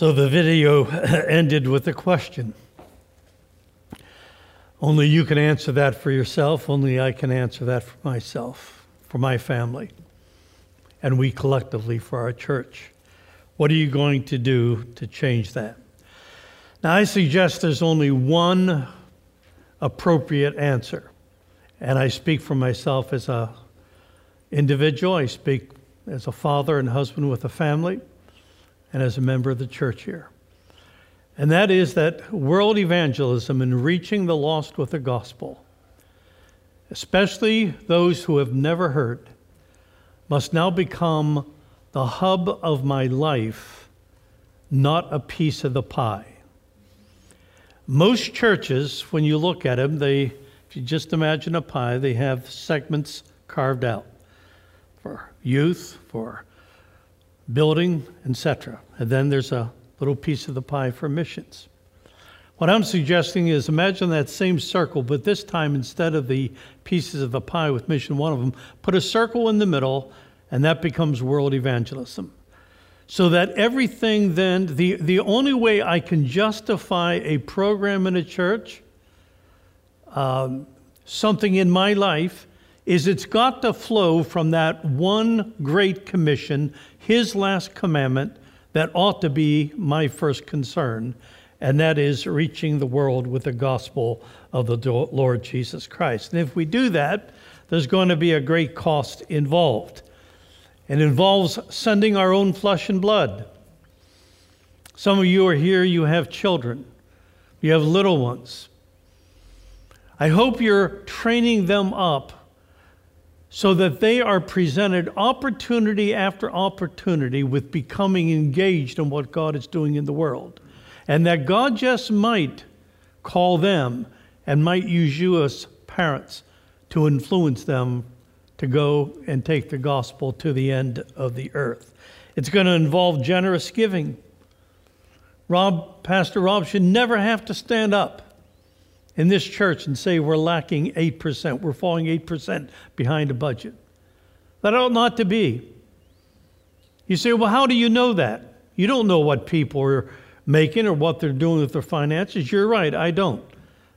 So the video ended with a question. Only you can answer that for yourself, only I can answer that for myself, for my family, and we collectively for our church. What are you going to do to change that? Now, I suggest there's only one appropriate answer, and I speak for myself as a individual, I speak as a father and husband with a family, and as a member of the church here. And that is that world evangelism and reaching the lost with the gospel, especially those who have never heard, must now become the hub of my life, not a piece of the pie. Most churches, when you look at them, they, if you just imagine a pie, they have segments carved out for youth, for building, etc. And then there's a little piece of the pie for missions. What I'm suggesting is imagine that same circle, but this time instead of the pieces of the pie with mission one of them, put a circle in the middle, and that becomes world evangelism. So that everything then, the, the only way I can justify a program in a church, um, something in my life, is it's got to flow from that one great commission, his last commandment, that ought to be my first concern, and that is reaching the world with the gospel of the Lord Jesus Christ. And if we do that, there's going to be a great cost involved. It involves sending our own flesh and blood. Some of you are here, you have children, you have little ones. I hope you're training them up so that they are presented opportunity after opportunity with becoming engaged in what God is doing in the world. And that God just might call them and might use you as parents to influence them to go and take the gospel to the end of the earth. It's going to involve generous giving. Rob, Pastor Rob should never have to stand up in this church and say we're lacking 8%, we're falling 8% behind a budget. That ought not to be. You say, well, how do you know that? You don't know what people are making or what they're doing with their finances. You're right, I don't.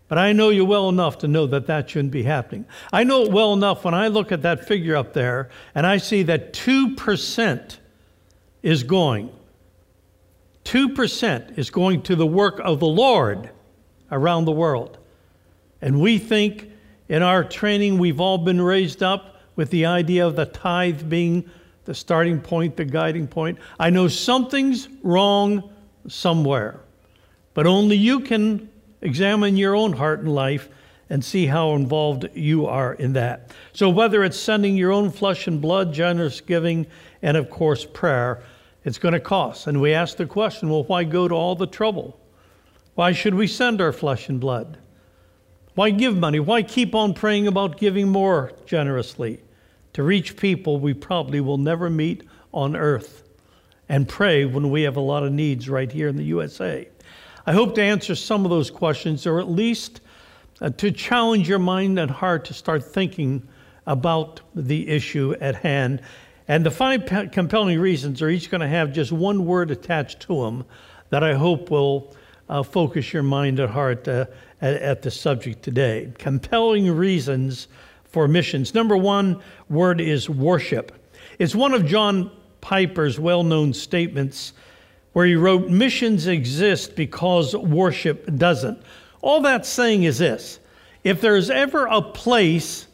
But I know you well enough to know that that shouldn't be happening. I know it well enough when I look at that figure up there and I see that 2% is going. 2% is going to the work of the Lord around the world. And we think in our training, we've all been raised up with the idea of the tithe being the starting point, the guiding point. I know something's wrong somewhere, but only you can examine your own heart and life and see how involved you are in that. So, whether it's sending your own flesh and blood, generous giving, and of course, prayer, it's going to cost. And we ask the question well, why go to all the trouble? Why should we send our flesh and blood? Why give money? Why keep on praying about giving more generously to reach people we probably will never meet on earth and pray when we have a lot of needs right here in the USA? I hope to answer some of those questions or at least uh, to challenge your mind and heart to start thinking about the issue at hand. And the five compelling reasons are each going to have just one word attached to them that I hope will uh, focus your mind and heart uh, at, at the subject today. Compelling reasons for missions. Number one word is worship. It's one of John Piper's well known statements where he wrote, Missions exist because worship doesn't. All that's saying is this if there's ever a place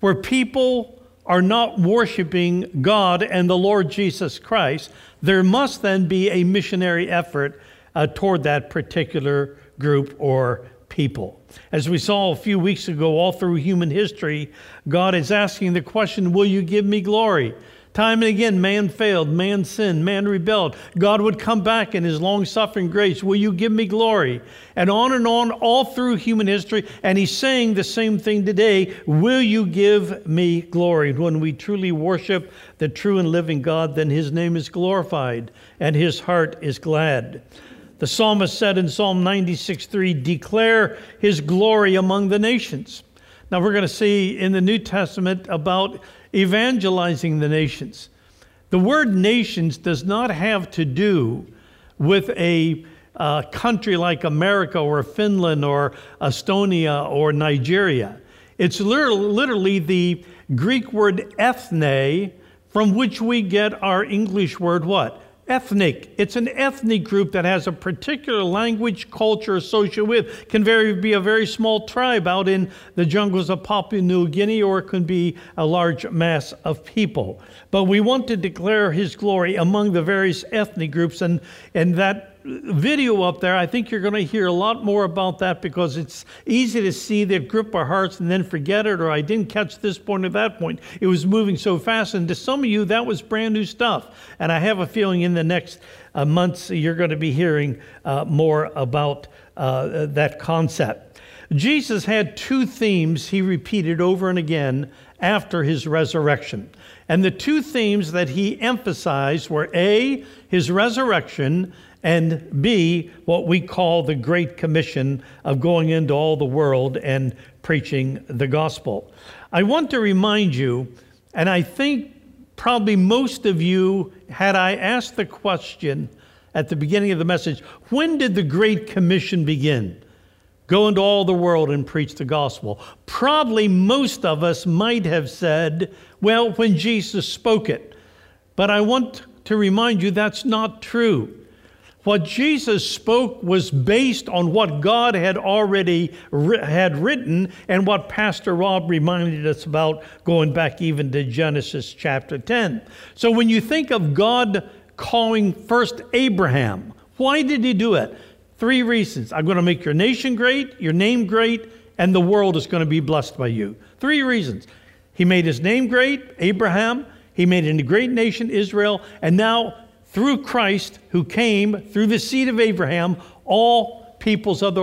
where people are not worshiping God and the Lord Jesus Christ, there must then be a missionary effort uh, toward that particular group or people. As we saw a few weeks ago, all through human history, God is asking the question Will you give me glory? Time and again, man failed, man sinned, man rebelled. God would come back in his long suffering grace. Will you give me glory? And on and on, all through human history. And he's saying the same thing today Will you give me glory? When we truly worship the true and living God, then his name is glorified and his heart is glad. The psalmist said in Psalm 96 3, declare his glory among the nations. Now we're going to see in the New Testament about evangelizing the nations. The word nations does not have to do with a uh, country like America or Finland or Estonia or Nigeria. It's literally, literally the Greek word ethne, from which we get our English word what? Ethnic. It's an ethnic group that has a particular language, culture associated with. Can very be a very small tribe out in the jungles of Papua New Guinea, or it can be a large mass of people. But we want to declare His glory among the various ethnic groups, and and that video up there, I think you're going to hear a lot more about that because it's easy to see that grip our hearts and then forget it, or I didn't catch this point or that point. It was moving so fast. And to some of you, that was brand new stuff. And I have a feeling in the next uh, months, you're going to be hearing uh, more about uh, that concept. Jesus had two themes he repeated over and again after his resurrection. And the two themes that he emphasized were A, his resurrection, and B, what we call the Great Commission of going into all the world and preaching the gospel. I want to remind you, and I think probably most of you, had I asked the question at the beginning of the message, when did the Great Commission begin? Go into all the world and preach the gospel. Probably most of us might have said, well, when Jesus spoke it. But I want to remind you that's not true. What Jesus spoke was based on what God had already ri- had written and what Pastor Rob reminded us about going back even to Genesis chapter 10. So when you think of God calling first Abraham, why did he do it? Three reasons. I'm going to make your nation great, your name great, and the world is going to be blessed by you. Three reasons. He made his name great, Abraham. He made a great nation, Israel. And now through Christ, who came through the seed of Abraham, all peoples of the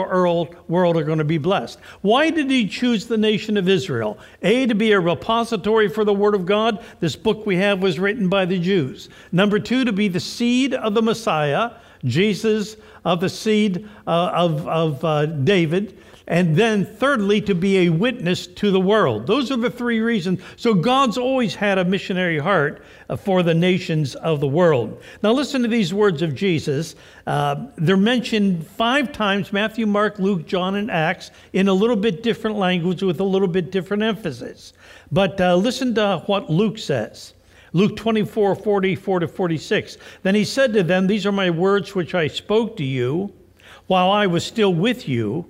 world, are going to be blessed. Why did he choose the nation of Israel? A, to be a repository for the Word of God. This book we have was written by the Jews. Number two, to be the seed of the Messiah, Jesus of the seed uh, of, of uh, David. And then, thirdly, to be a witness to the world. Those are the three reasons. So, God's always had a missionary heart uh, for the nations of the world. Now, listen to these words of Jesus. Uh, they're mentioned five times Matthew, Mark, Luke, John, and Acts in a little bit different language with a little bit different emphasis. But uh, listen to what Luke says. Luke 24, 44 to 46. Then he said to them, These are my words which I spoke to you while I was still with you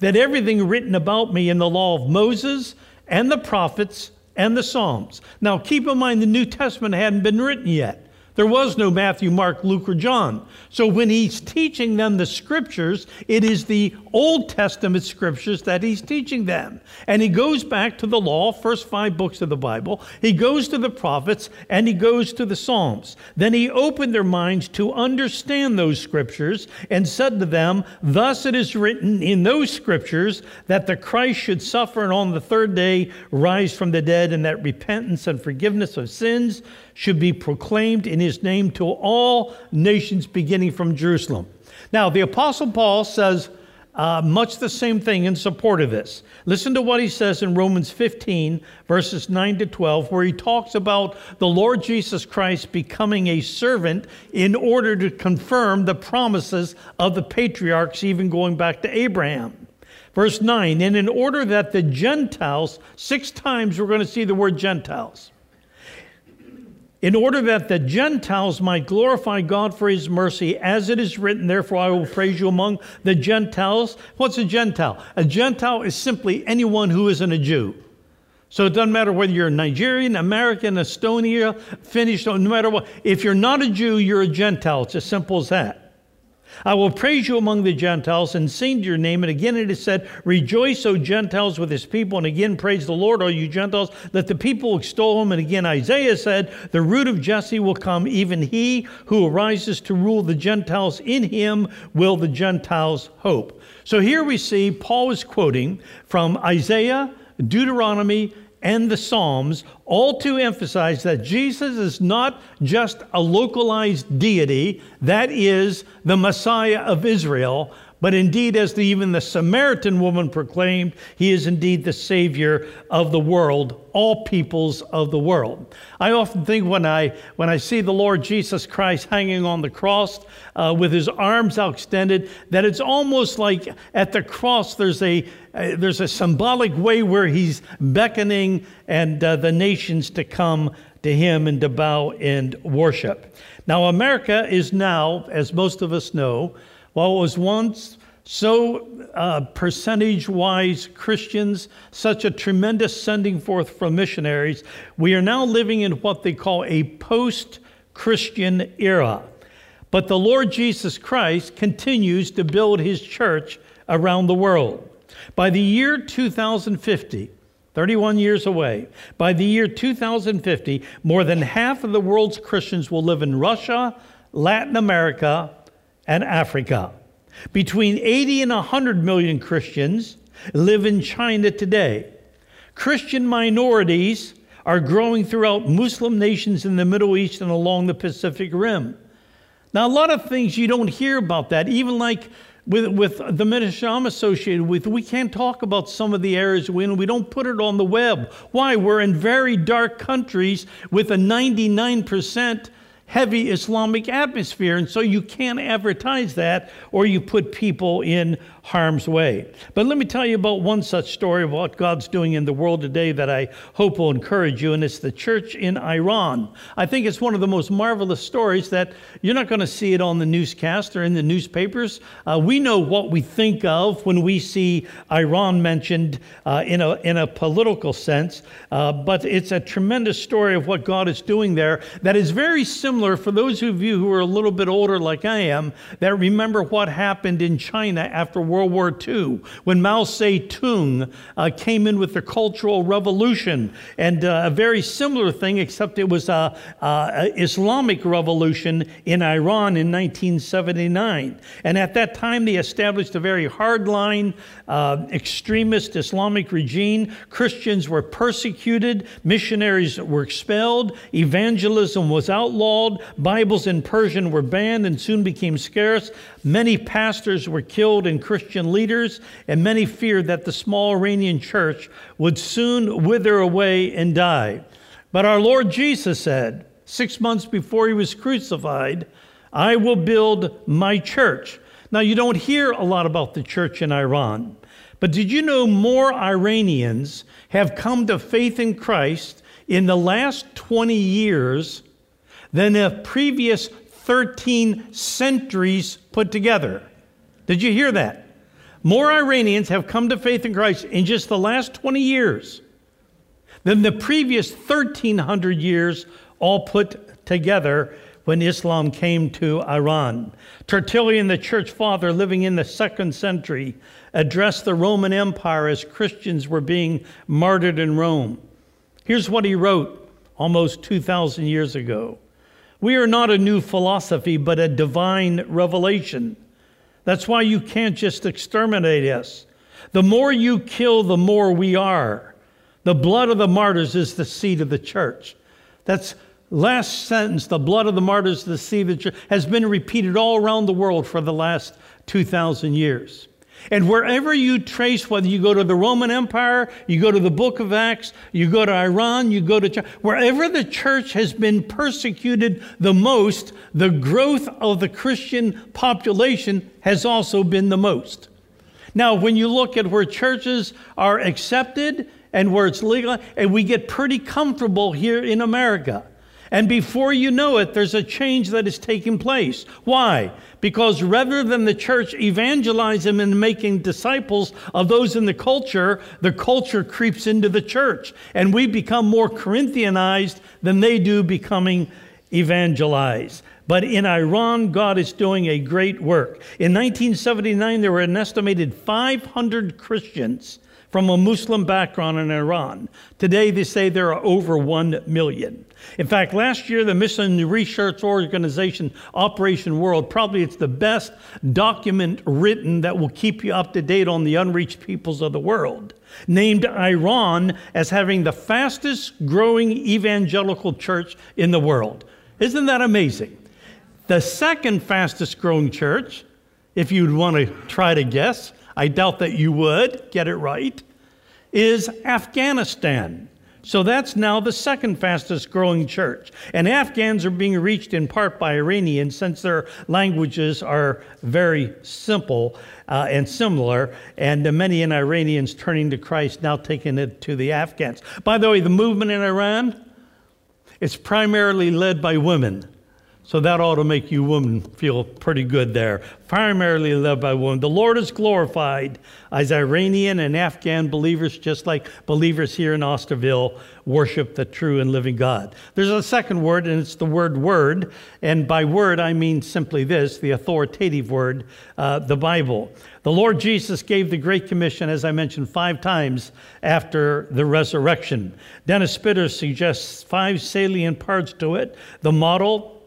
that everything written about me in the law of Moses and the prophets and the Psalms. Now, keep in mind the New Testament hadn't been written yet. There was no Matthew, Mark, Luke, or John. So when he's teaching them the scriptures, it is the Old Testament scriptures that he's teaching them. And he goes back to the law, first five books of the Bible. He goes to the prophets and he goes to the Psalms. Then he opened their minds to understand those scriptures and said to them, Thus it is written in those scriptures that the Christ should suffer and on the third day rise from the dead, and that repentance and forgiveness of sins should be proclaimed in his name to all nations beginning from Jerusalem. Now, the Apostle Paul says uh, much the same thing in support of this. Listen to what he says in Romans 15, verses 9 to 12, where he talks about the Lord Jesus Christ becoming a servant in order to confirm the promises of the patriarchs, even going back to Abraham. Verse 9, and in order that the Gentiles, six times we're going to see the word Gentiles in order that the Gentiles might glorify God for his mercy, as it is written, therefore I will praise you among the Gentiles. What's a Gentile? A Gentile is simply anyone who isn't a Jew. So it doesn't matter whether you're Nigerian, American, Estonia, Finnish, no matter what. If you're not a Jew, you're a Gentile. It's as simple as that. I will praise you among the Gentiles and sing your name. And again it is said, Rejoice, O Gentiles, with his people. And again, praise the Lord, O you Gentiles. that the people extol him. And again, Isaiah said, The root of Jesse will come, even he who arises to rule the Gentiles. In him will the Gentiles hope. So here we see Paul is quoting from Isaiah, Deuteronomy, and the Psalms, all to emphasize that Jesus is not just a localized deity, that is the Messiah of Israel, But indeed, as the, even the Samaritan woman proclaimed, he is indeed the Savior of the world, all peoples of the world. I often think when I, when I see the Lord Jesus Christ hanging on the cross uh, with his arms extended, that it's almost like at the cross there's a, uh, there's a symbolic way where he's beckoning and uh, the nations to come to him and to bow and worship. Now, America is now, as most of us know, while it was once so uh, percentage wise Christians, such a tremendous sending forth from missionaries, we are now living in what they call a post Christian era. But the Lord Jesus Christ continues to build his church around the world. By the year 2050, 31 years away, by the year 2050, more than half of the world's Christians will live in Russia, Latin America, and Africa. Between 80 and 100 million Christians live in China today. Christian minorities are growing throughout Muslim nations in the Middle East and along the Pacific Rim. Now, a lot of things you don't hear about that, even like with, with the ministry I'm associated with, we can't talk about some of the areas we We don't put it on the web. Why? We're in very dark countries with a 99% heavy Islamic atmosphere. And so you can't advertise that or you put people in harm's way. But let me tell you about one such story of what God's doing in the world today that I hope will encourage you, and it's the church in Iran. I think it's one of the most marvelous stories that you're not going to see it on the newscast or in the newspapers. Uh, we know what we think of when we see Iran mentioned uh, in, a, in a political sense, uh, but it's a tremendous story of what God is doing there that is very similar for those of you who are a little bit older, like I am, that remember what happened in China after World World War II, when Mao Zedong uh, came in with the Cultural Revolution, and uh, a very similar thing, except it was a, a, Islamic revolution in Iran in 1979. And at that time, they established a very hardline, uh, extremist Islamic regime. Christians were persecuted, missionaries were expelled, evangelism was outlawed, Bibles in Persian were banned and soon became scarce. Many pastors were killed and Christian leaders, and many feared that the small Iranian church would soon wither away and die. But our Lord Jesus said, six months before he was crucified, I will build my church. Now, you don't hear a lot about the church in Iran, but did you know more Iranians have come to faith in Christ in the last 20 years than the previous 13 centuries put together. Did you hear that? More Iranians have come to faith in Christ in just the last 20 years than the previous 1300 years all put together when Islam came to Iran. Tertullian, the church father living in the second century, addressed the Roman Empire as Christians were being martyred in Rome. Here's what he wrote almost 2,000 years ago we are not a new philosophy, but a divine revelation. That's why you can't just exterminate us. The more you kill, the more we are. The blood of the martyrs is the seed of the church. That's last sentence, the blood of the martyrs, the seed of the church, has been repeated all around the world for the last 2,000 years. And wherever you trace, whether you go to the Roman Empire, you go to the book of Acts, you go to Iran, you go to China, wherever the church has been persecuted the most, the growth of the Christian population has also been the most. Now, when you look at where churches are accepted and where it's legal, and we get pretty comfortable here in America. And before you know it, there's a change that is taking place. Why? Because rather than the church evangelizing and making disciples of those in the culture, the culture creeps into the church. And we become more Corinthianized than they do becoming evangelized. But in Iran, God is doing a great work. In 1979, there were an estimated 500 Christians from a Muslim background in Iran. Today, they say there are over 1 million. In fact, last year, the Mission Research Organization, Operation World, probably it's the best document written that will keep you up to date on the unreached peoples of the world, named Iran as having the fastest growing evangelical church in the world. Isn't that amazing? The second fastest growing church if you'd want to try to guess, I doubt that you would get it right, is Afghanistan. So that's now the second fastest growing church. And Afghans are being reached in part by Iranians since their languages are very simple uh, and similar. And many in Iranians turning to Christ, now taking it to the Afghans. By the way, the movement in Iran, it's primarily led by women. So that ought to make you women feel pretty good there. Primarily led by women. The Lord is glorified as Iranian and Afghan believers, just like believers here in Osterville, worship the true and living God. There's a second word, and it's the word word. And by word, I mean simply this the authoritative word, uh, the Bible. The Lord Jesus gave the Great Commission, as I mentioned, five times after the resurrection. Dennis Spitter suggests five salient parts to it the model,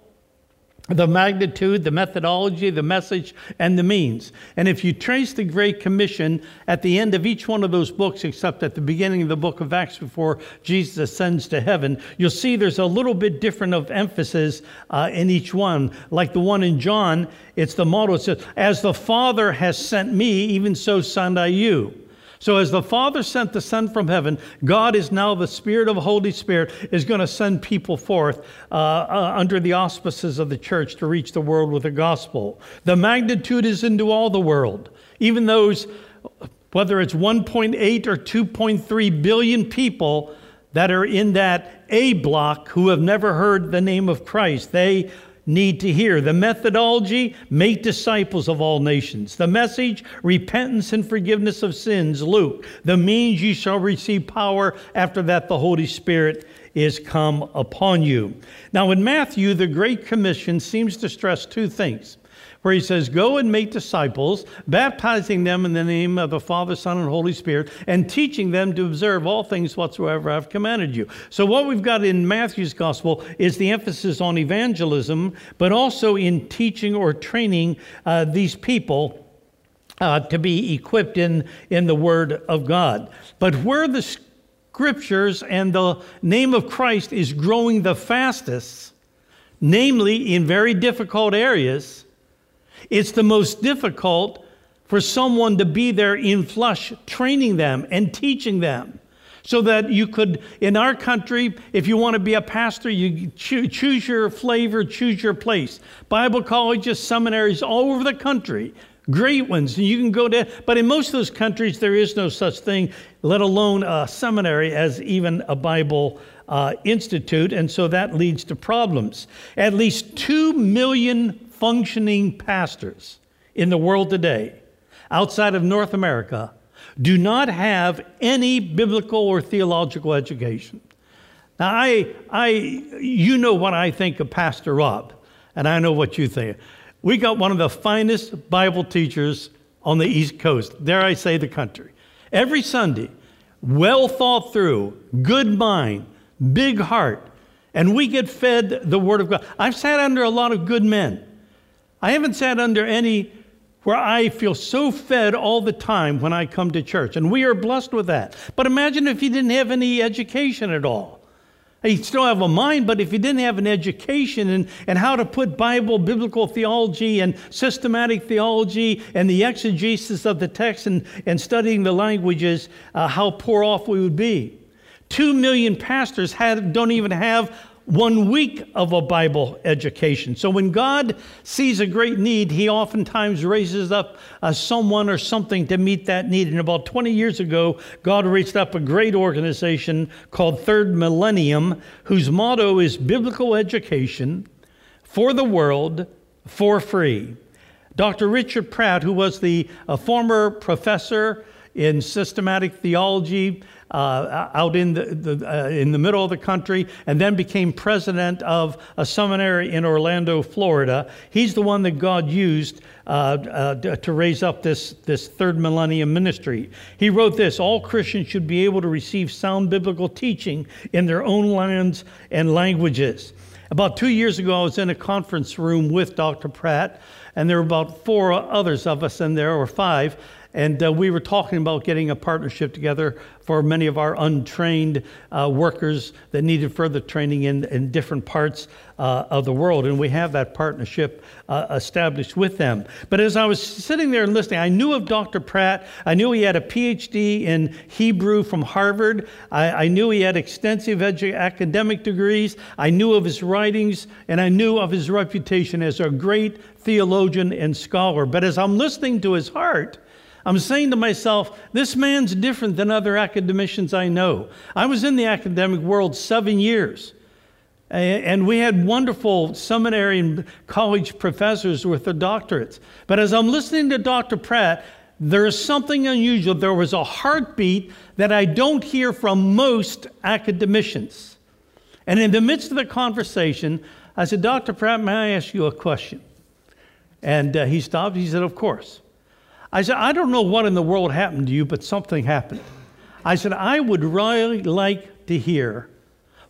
the magnitude, the methodology, the message, and the means. And if you trace the Great Commission at the end of each one of those books, except at the beginning of the book of Acts before Jesus ascends to heaven, you'll see there's a little bit different of emphasis uh, in each one. Like the one in John, it's the motto. It says, As the Father has sent me, even so send I you. So, as the Father sent the Son from heaven, God is now the Spirit of the Holy Spirit is going to send people forth uh, uh, under the auspices of the church to reach the world with the gospel. The magnitude is into all the world, even those, whether it's 1.8 or 2.3 billion people that are in that A block who have never heard the name of Christ. They need to hear. The methodology, make disciples of all nations. The message, repentance and forgiveness of sins, Luke. The means, you shall receive power. After that, the Holy Spirit is come upon you. Now, in Matthew, the Great Commission seems to stress two things where he says, Go and make disciples, baptizing them in the name of the Father, Son, and Holy Spirit, and teaching them to observe all things whatsoever I've commanded you. So, what we've got in Matthew's gospel is the emphasis on evangelism, but also in teaching or training uh, these people. Uh, to be equipped in, in the Word of God. But where the scriptures and the name of Christ is growing the fastest, namely in very difficult areas, it's the most difficult for someone to be there in flush, training them and teaching them. So that you could, in our country, if you want to be a pastor, you choose your flavor, choose your place. Bible colleges, seminaries all over the country, great ones, you can go to, but in most of those countries, there is no such thing, let alone a seminary as even a Bible uh, institute, and so that leads to problems. At least 2 million functioning pastors in the world today, outside of North America, do not have any biblical or theological education. Now, I, I, you know what I think of Pastor Rob, and I know what you think. We got one of the finest Bible teachers on the East Coast, dare I say the country. Every Sunday, well thought through, good mind, big heart, and we get fed the Word of God. I've sat under a lot of good men. I haven't sat under any where I feel so fed all the time when I come to church, and we are blessed with that. But imagine if you didn't have any education at all. You still have a mind, but if you didn't have an education and, and how to put Bible, biblical theology, and systematic theology, and the exegesis of the text, and, and studying the languages, uh, how poor off we would be. Two million pastors had, don't even have one week of a Bible education. So when God sees a great need, He oftentimes raises up uh, someone or something to meet that need. And about 20 years ago, God raised up a great organization called Third Millennium, whose motto is biblical education for the world for free. Dr. Richard Pratt, who was the former professor in systematic theology uh, out in the, the uh, in the middle of the country, and then became president of a seminary in Orlando, Florida. He's the one that God used uh, uh to raise up this, this third millennium ministry. He wrote this All Christians should be able to receive sound biblical teaching in their own lands and languages. About two years ago, I was in a conference room with Dr. Pratt, and there were about four others of us in there, or five, and uh, we were talking about getting a partnership together for many of our untrained uh, workers that needed further training in, in different parts uh, of the world. And we have that partnership uh, established with them. But as I was sitting there and listening, I knew of Dr. Pratt. I knew he had a PhD in Hebrew from Harvard. I, I knew he had extensive edu- academic degrees. I knew of his writings, and I knew of his reputation as a great theologian and scholar. But as I'm listening to his heart, I'm saying to myself, this man's different than other academicians I know. I was in the academic world seven years, and we had wonderful seminary and college professors with their doctorates. But as I'm listening to Dr. Pratt, there is something unusual. There was a heartbeat that I don't hear from most academicians. And in the midst of the conversation, I said, Dr. Pratt, may I ask you a question? And uh, he stopped. He said, Of course. I said, I don't know what in the world happened to you, but something happened. I said, I would really like to hear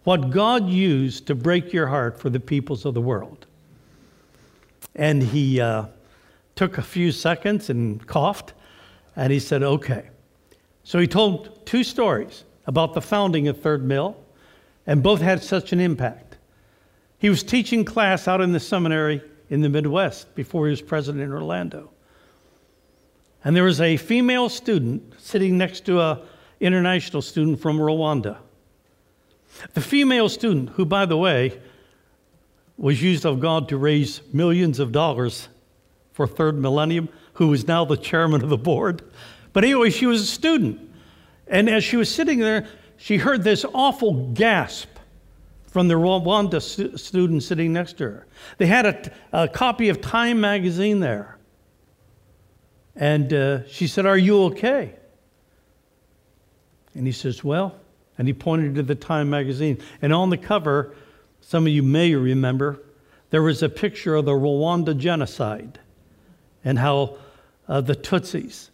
what God used to break your heart for the peoples of the world. And he uh, took a few seconds and coughed, and he said, Okay. So he told two stories about the founding of Third Mill, and both had such an impact. He was teaching class out in the seminary in the Midwest before he was president in Orlando. And there was a female student sitting next to a international student from Rwanda. The female student, who, by the way, was used of God to raise millions of dollars for Third Millennium, who is now the chairman of the board. But anyway, she was a student. And as she was sitting there, she heard this awful gasp from the Rwanda stu- student sitting next to her. They had a, a copy of Time magazine there. And uh, she said, Are you okay? And he says, Well, and he pointed to the Time magazine. And on the cover, some of you may remember, there was a picture of the Rwanda genocide and how uh, the Tutsis,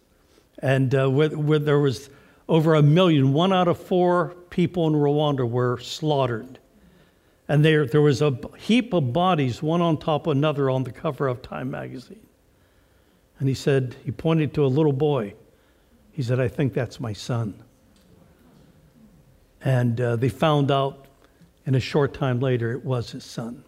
and uh, where, where there was over a million, one out of four people in Rwanda were slaughtered. And there, there was a heap of bodies, one on top of another, on the cover of Time magazine. And he said, he pointed to a little boy. He said, I think that's my son. And uh, they found out in a short time later it was his son.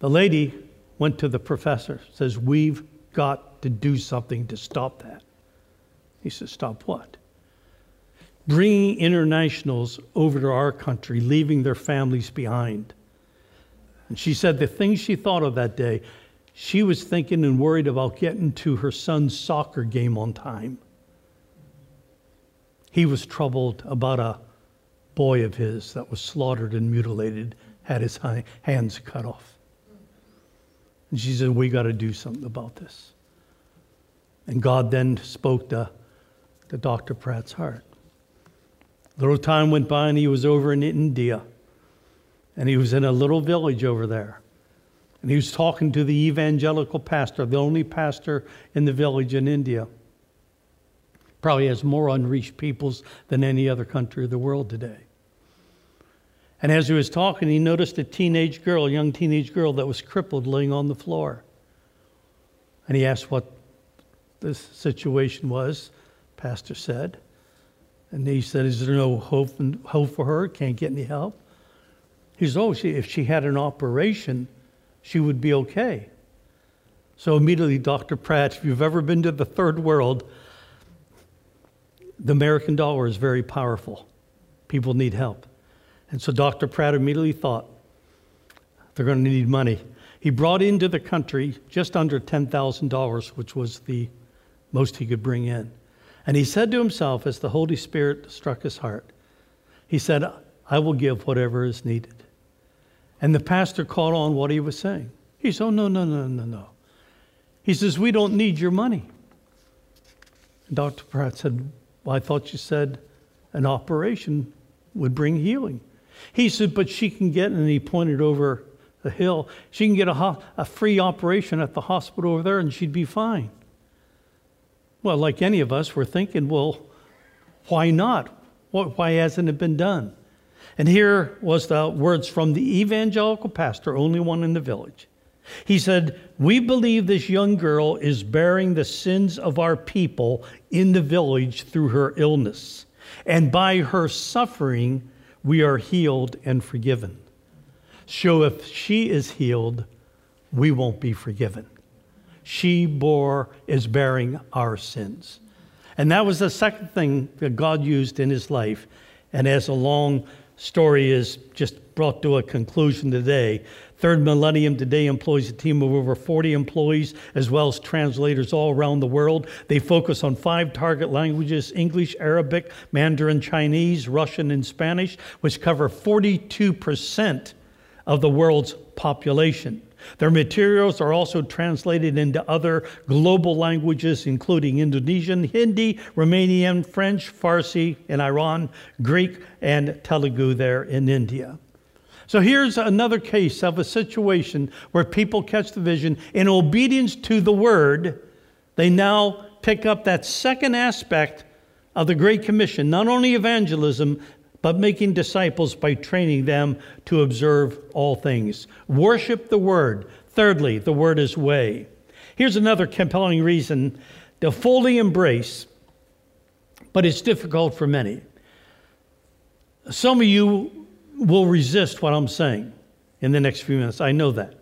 The lady went to the professor, says, We've got to do something to stop that. He says, Stop what? Bringing internationals over to our country, leaving their families behind. And she said the things she thought of that day she was thinking and worried about getting to her son's soccer game on time. He was troubled about a boy of his that was slaughtered and mutilated, had his hands cut off. And she said, We got to do something about this. And God then spoke to, to Dr. Pratt's heart. A little time went by, and he was over in India. And he was in a little village over there. And he was talking to the evangelical pastor, the only pastor in the village in India. Probably has more unreached peoples than any other country of the world today. And as he was talking, he noticed a teenage girl, a young teenage girl that was crippled laying on the floor. And he asked what this situation was, pastor said. And he said, Is there no hope, hope for her? Can't get any help? He said, Oh, if she had an operation, she would be okay. So immediately, Dr. Pratt, if you've ever been to the third world, the American dollar is very powerful. People need help. And so Dr. Pratt immediately thought they're going to need money. He brought into the country just under $10,000, which was the most he could bring in. And he said to himself, as the Holy Spirit struck his heart, he said, I will give whatever is needed. And the pastor caught on what he was saying. He said, Oh, no, no, no, no, no. He says, We don't need your money. And Dr. Pratt said, Well, I thought you said an operation would bring healing. He said, But she can get, and he pointed over the hill, she can get a, ho- a free operation at the hospital over there and she'd be fine. Well, like any of us, we're thinking, Well, why not? Why hasn't it been done? And here was the words from the evangelical pastor, only one in the village. He said, We believe this young girl is bearing the sins of our people in the village through her illness, and by her suffering, we are healed and forgiven. So if she is healed, we won't be forgiven. She bore, is bearing our sins. And that was the second thing that God used in his life. And as a long story is just brought to a conclusion today, Third Millennium today employs a team of over 40 employees, as well as translators all around the world. They focus on five target languages English, Arabic, Mandarin Chinese, Russian, and Spanish, which cover 42% of the world's population. Their materials are also translated into other global languages, including Indonesian, Hindi, Romanian, French, Farsi in Iran, Greek, and Telugu there in India. So here's another case of a situation where people catch the vision. In obedience to the word, they now pick up that second aspect of the Great Commission, not only evangelism, but making disciples by training them to observe all things. Worship the Word. Thirdly, the Word is way. Here's another compelling reason to fully embrace, but it's difficult for many. Some of you will resist what I'm saying in the next few minutes. I know that.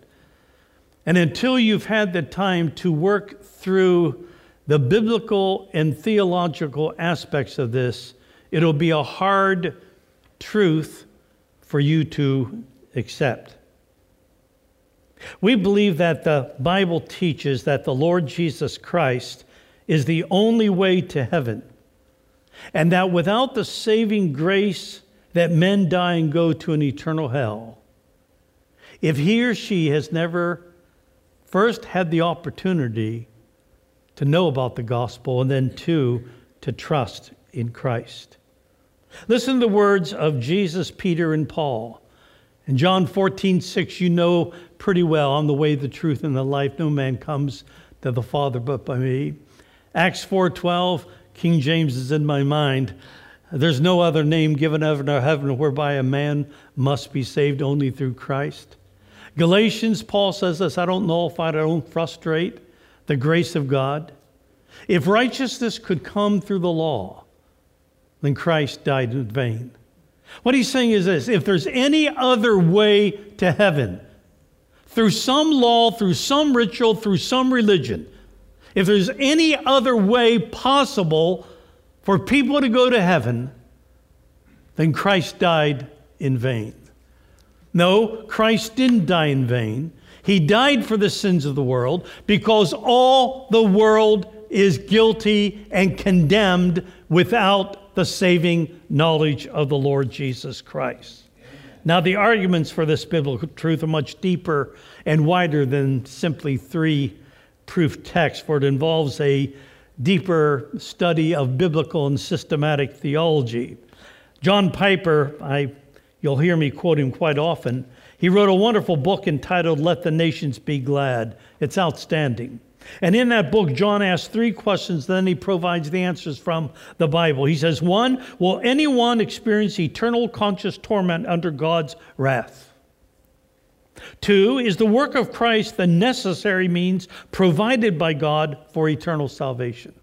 And until you've had the time to work through the biblical and theological aspects of this, it'll be a hard truth for you to accept. We believe that the Bible teaches that the Lord Jesus Christ is the only way to heaven, and that without the saving grace that men die and go to an eternal hell, if he or she has never first had the opportunity to know about the gospel and then two to trust in Christ. Listen to the words of Jesus, Peter, and Paul. In John 14, 6, you know pretty well, I'm the way, the truth, and the life. No man comes to the Father but by me. Acts 4:12, King James is in my mind. There's no other name given under heaven whereby a man must be saved only through Christ. Galatians, Paul says this I don't nullify, I don't frustrate the grace of God. If righteousness could come through the law, then Christ died in vain. What he's saying is this if there's any other way to heaven, through some law, through some ritual, through some religion, if there's any other way possible for people to go to heaven, then Christ died in vain. No, Christ didn't die in vain. He died for the sins of the world because all the world is guilty and condemned without the saving knowledge of the Lord Jesus Christ. Now, the arguments for this biblical truth are much deeper and wider than simply three proof texts, for it involves a deeper study of biblical and systematic theology. John Piper, I, you'll hear me quote him quite often, he wrote a wonderful book entitled Let the Nations Be Glad. It's outstanding. And in that book, John asks three questions, then he provides the answers from the Bible. He says, One, will anyone experience eternal conscious torment under God's wrath? Two, is the work of Christ the necessary means provided by God for eternal salvation?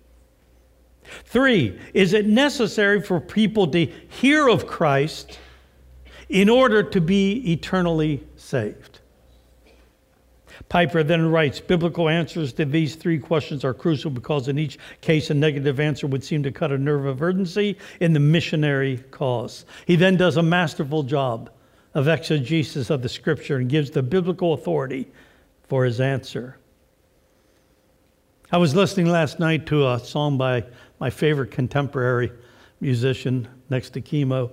Three, is it necessary for people to hear of Christ in order to be eternally saved? Piper then writes Biblical answers to these three questions are crucial because in each case, a negative answer would seem to cut a nerve of urgency in the missionary cause. He then does a masterful job of exegesis of the scripture and gives the biblical authority for his answer. I was listening last night to a song by my favorite contemporary musician next to Chemo,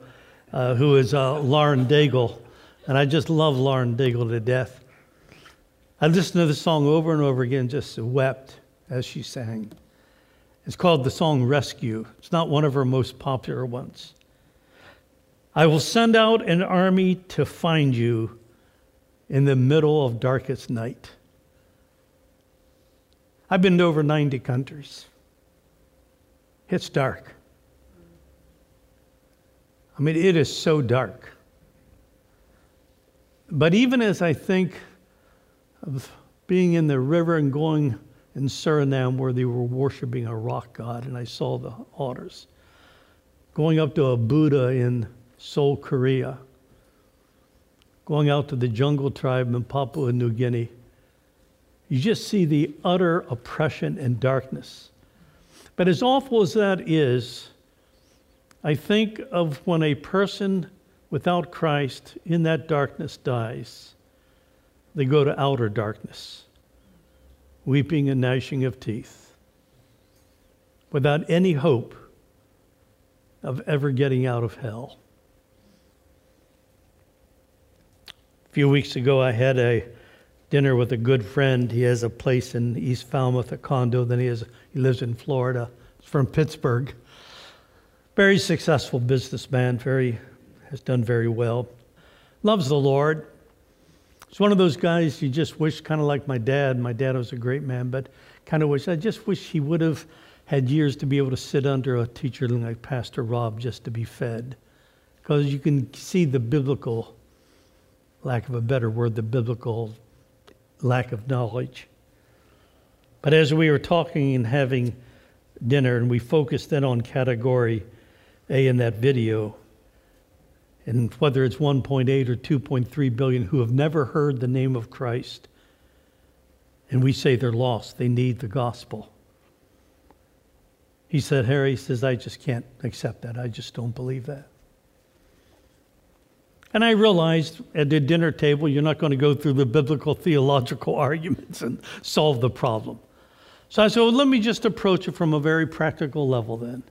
uh, who is uh, Lauren Daigle. And I just love Lauren Daigle to death. I listened to the song over and over again, just wept as she sang. It's called the song Rescue. It's not one of her most popular ones. I will send out an army to find you in the middle of darkest night. I've been to over 90 countries. It's dark. I mean, it is so dark. But even as I think of being in the river and going in Suriname where they were worshiping a rock god, and I saw the otters. Going up to a Buddha in Seoul, Korea. Going out to the jungle tribe in Papua New Guinea. You just see the utter oppression and darkness. But as awful as that is, I think of when a person without Christ in that darkness dies, they go to outer darkness, weeping and gnashing of teeth, without any hope of ever getting out of hell. A few weeks ago, I had a dinner with a good friend. He has a place in East Falmouth, a condo. Then he has he lives in Florida. He's from Pittsburgh. Very successful businessman. Very has done very well. Loves the Lord. He's one of those guys you just wish, kind of like my dad. My dad was a great man, but kind of wish I just wish he would have had years to be able to sit under a teacher like Pastor Rob just to be fed, because you can see the biblical lack of a better word, the biblical lack of knowledge. But as we were talking and having dinner, and we focused then on category A in that video, and whether it's 1.8 or 2.3 billion who have never heard the name of Christ, and we say they're lost, they need the gospel. He said, Harry says, I just can't accept that. I just don't believe that. And I realized at the dinner table, you're not going to go through the biblical theological arguments and solve the problem. So I said, well, let me just approach it from a very practical level then.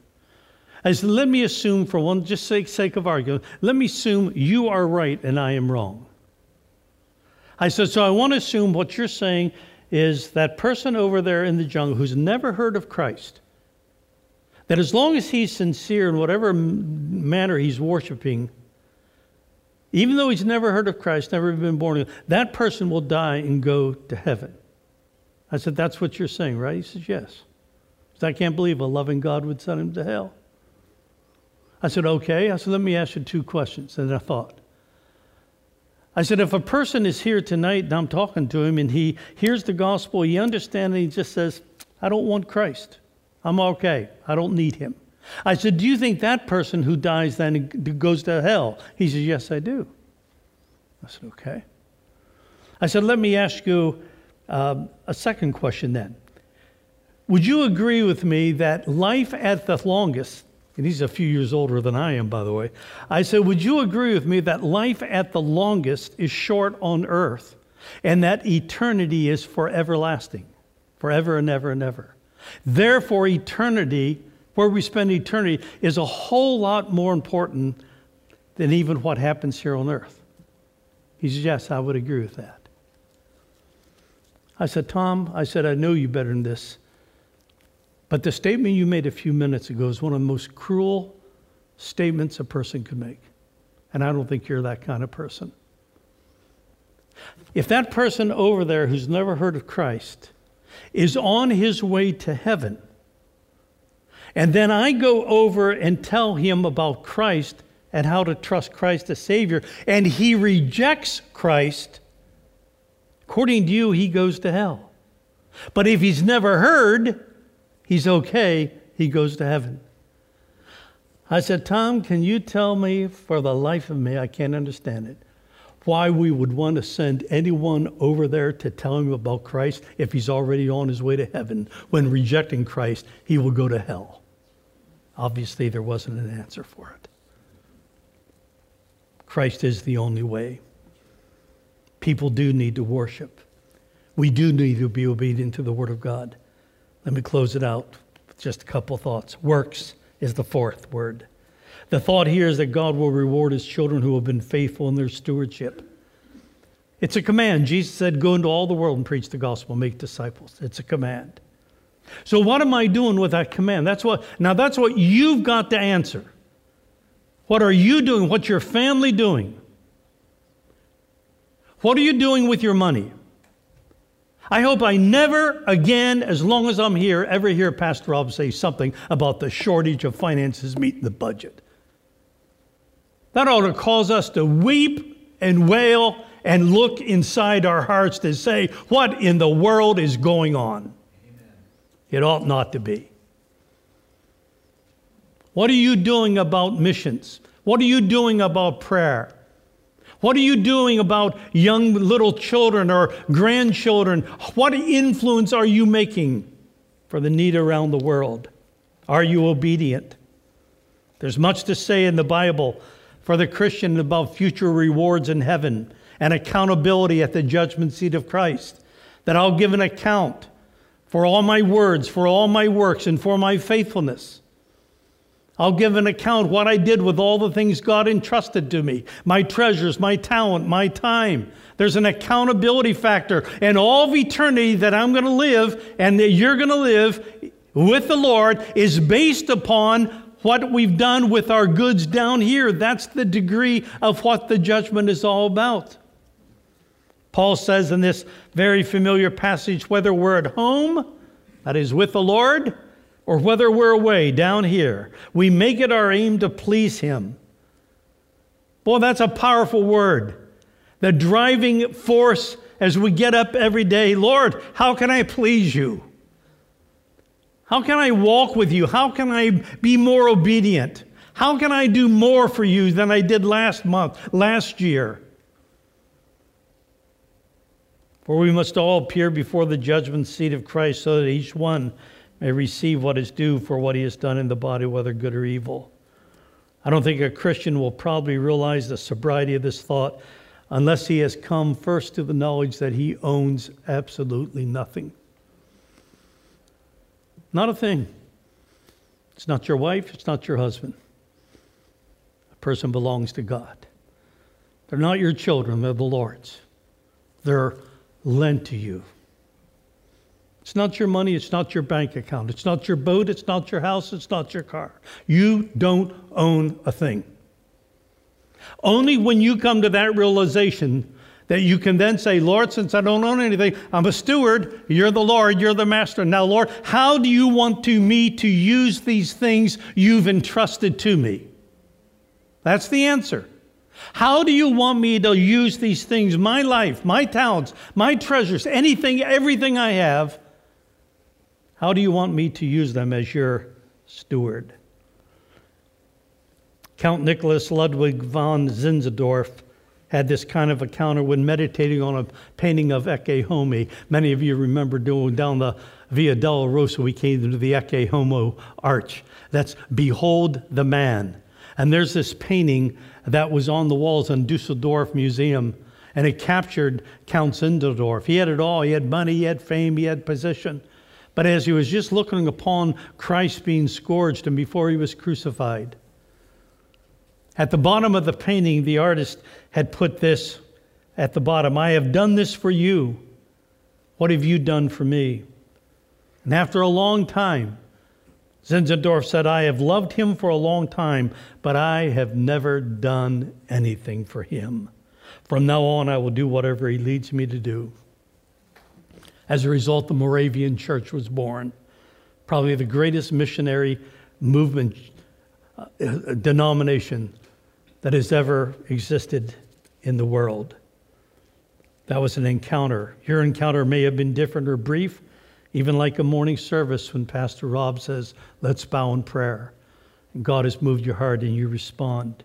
I said, let me assume, for one just sake, sake of argument, let me assume you are right and I am wrong. I said, so I want to assume what you're saying is that person over there in the jungle who's never heard of Christ, that as long as he's sincere in whatever manner he's worshiping, even though he's never heard of Christ, never been born again, that person will die and go to heaven. I said, That's what you're saying, right? He says, Yes. Said, I can't believe a loving God would send him to hell. I said, Okay. I said, Let me ask you two questions. And I thought. I said, If a person is here tonight and I'm talking to him and he hears the gospel, he understands, and he just says, I don't want Christ. I'm okay. I don't need him. I said, Do you think that person who dies then goes to hell? He says, Yes, I do. I said, Okay. I said, Let me ask you um, a second question then. Would you agree with me that life at the longest, and he's a few years older than I am, by the way. I said, Would you agree with me that life at the longest is short on earth and that eternity is for everlasting, forever and ever and ever? Therefore, eternity where we spend eternity is a whole lot more important than even what happens here on earth. He says, Yes, I would agree with that. I said, Tom, I said, I know you better than this. But the statement you made a few minutes ago is one of the most cruel statements a person could make. And I don't think you're that kind of person. If that person over there who's never heard of Christ is on his way to heaven, and then I go over and tell him about Christ and how to trust Christ as Savior, and he rejects Christ. According to you, he goes to hell. But if he's never heard, he's okay, he goes to heaven. I said, Tom, can you tell me, for the life of me, I can't understand it, why we would want to send anyone over there to tell him about Christ if he's already on his way to heaven? When rejecting Christ, he will go to hell. Obviously, there wasn't an answer for it. Christ is the only way. People do need to worship. We do need to be obedient to the Word of God. Let me close it out with just a couple thoughts. Works is the fourth word. The thought here is that God will reward his children who have been faithful in their stewardship. It's a command. Jesus said, Go into all the world and preach the gospel, make disciples. It's a command. So what am I doing with that command? That's what now that's what you've got to answer. What are you doing? What's your family doing? What are you doing with your money? I hope I never again, as long as I'm here, ever hear Pastor Rob say something about the shortage of finances meeting the budget. That ought to cause us to weep and wail and look inside our hearts to say, What in the world is going on? Amen. It ought not to be. What are you doing about missions? What are you doing about prayer? What are you doing about young little children or grandchildren? What influence are you making for the need around the world? Are you obedient? There's much to say in the Bible for the Christian about future rewards in heaven and accountability at the judgment seat of Christ. That I'll give an account for all my words, for all my works, and for my faithfulness. I'll give an account what I did with all the things God entrusted to me my treasures, my talent, my time. There's an accountability factor. And all of eternity that I'm going to live and that you're going to live with the Lord is based upon what we've done with our goods down here. That's the degree of what the judgment is all about. Paul says in this very familiar passage whether we're at home, that is with the Lord, or whether we're away down here, we make it our aim to please Him. Boy, that's a powerful word. The driving force as we get up every day Lord, how can I please you? How can I walk with you? How can I be more obedient? How can I do more for you than I did last month, last year? For we must all appear before the judgment seat of Christ so that each one may receive what is due for what he has done in the body, whether good or evil. I don't think a Christian will probably realize the sobriety of this thought unless he has come first to the knowledge that he owns absolutely nothing. Not a thing. It's not your wife, it's not your husband. A person belongs to God. They're not your children, they're the Lord's. They're lent to you. It's not your money, it's not your bank account, it's not your boat, it's not your house, it's not your car. You don't own a thing. Only when you come to that realization that you can then say, Lord, since I don't own anything, I'm a steward, you're the Lord, you're the master. Now, Lord, how do you want to me to use these things you've entrusted to me? That's the answer. How do you want me to use these things, my life, my talents, my treasures, anything, everything I have, how do you want me to use them as your steward? Count Nicholas Ludwig von Zinzendorf had this kind of encounter when meditating on a painting of Ecce Homo. Many of you remember doing down the Via Dolorosa, we came to the Ecce Homo arch. That's Behold the Man. And there's this painting that was on the walls in Dusseldorf Museum, and it captured Count Zinzendorf. He had it all. He had money, he had fame, he had position. But as he was just looking upon Christ being scourged and before he was crucified, at the bottom of the painting, the artist had put this at the bottom I have done this for you. What have you done for me? And after a long time, Zinzendorf said, I have loved him for a long time, but I have never done anything for him. From now on, I will do whatever he leads me to do. As a result, the Moravian Church was born, probably the greatest missionary movement uh, uh, denomination that has ever existed in the world. That was an encounter. Your encounter may have been different or brief, even like a morning service when Pastor Rob says, Let's bow in prayer. And God has moved your heart and you respond.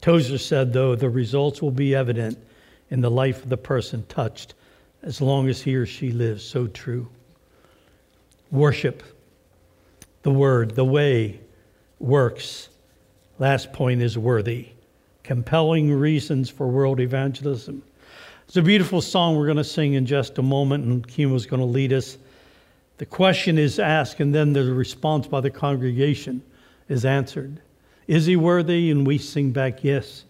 Tozer said, though, the results will be evident in the life of the person touched as long as he or she lives. So true. Worship, the word, the way, works. Last point is worthy. Compelling reasons for world evangelism. It's a beautiful song we're going to sing in just a moment, and Kimo's going to lead us. The question is asked, and then the response by the congregation is answered. Is he worthy? And we sing back, yes.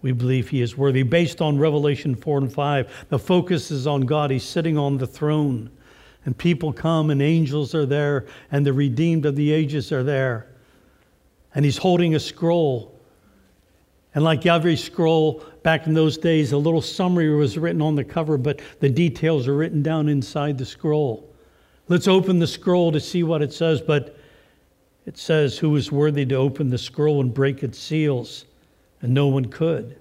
We believe he is worthy. Based on Revelation 4 and 5, the focus is on God. He's sitting on the throne, and people come, and angels are there, and the redeemed of the ages are there. And he's holding a scroll. And like every scroll back in those days, a little summary was written on the cover, but the details are written down inside the scroll. Let's open the scroll to see what it says, but it says, Who is worthy to open the scroll and break its seals? And no one could.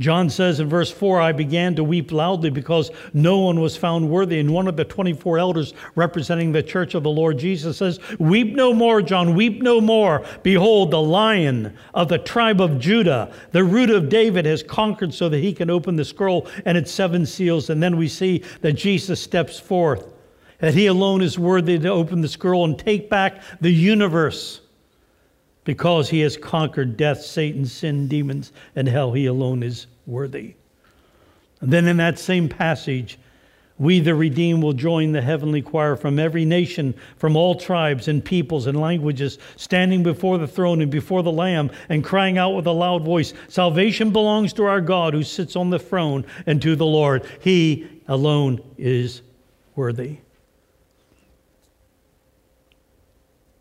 John says in verse 4, I began to weep loudly because no one was found worthy. And one of the 24 elders representing the church of the Lord Jesus says, Weep no more, John, weep no more. Behold, the lion of the tribe of Judah, the root of David, has conquered so that he can open the scroll and its seven seals. And then we see that Jesus steps forth, that he alone is worthy to open the scroll and take back the universe because he has conquered death, Satan, sin, demons, and hell. He alone is worthy. And then in that same passage, we, the redeemed, will join the heavenly choir from every nation, from all tribes and peoples and languages, standing before the throne and before the Lamb and crying out with a loud voice Salvation belongs to our God who sits on the throne and to the Lord. He alone is worthy.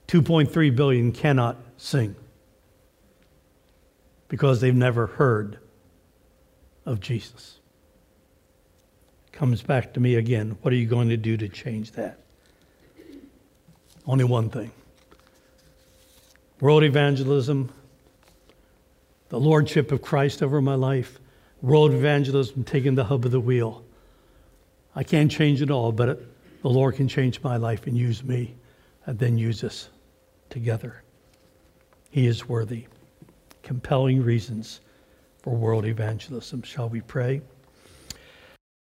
2.3 billion cannot sing because they've never heard of Jesus. Comes back to me again. What are you going to do to change that? Only one thing world evangelism, the lordship of Christ over my life, world evangelism taking the hub of the wheel. I can't change it all, but it, the Lord can change my life and use me and then use us together. He is worthy. Compelling reasons for world evangelism. Shall we pray?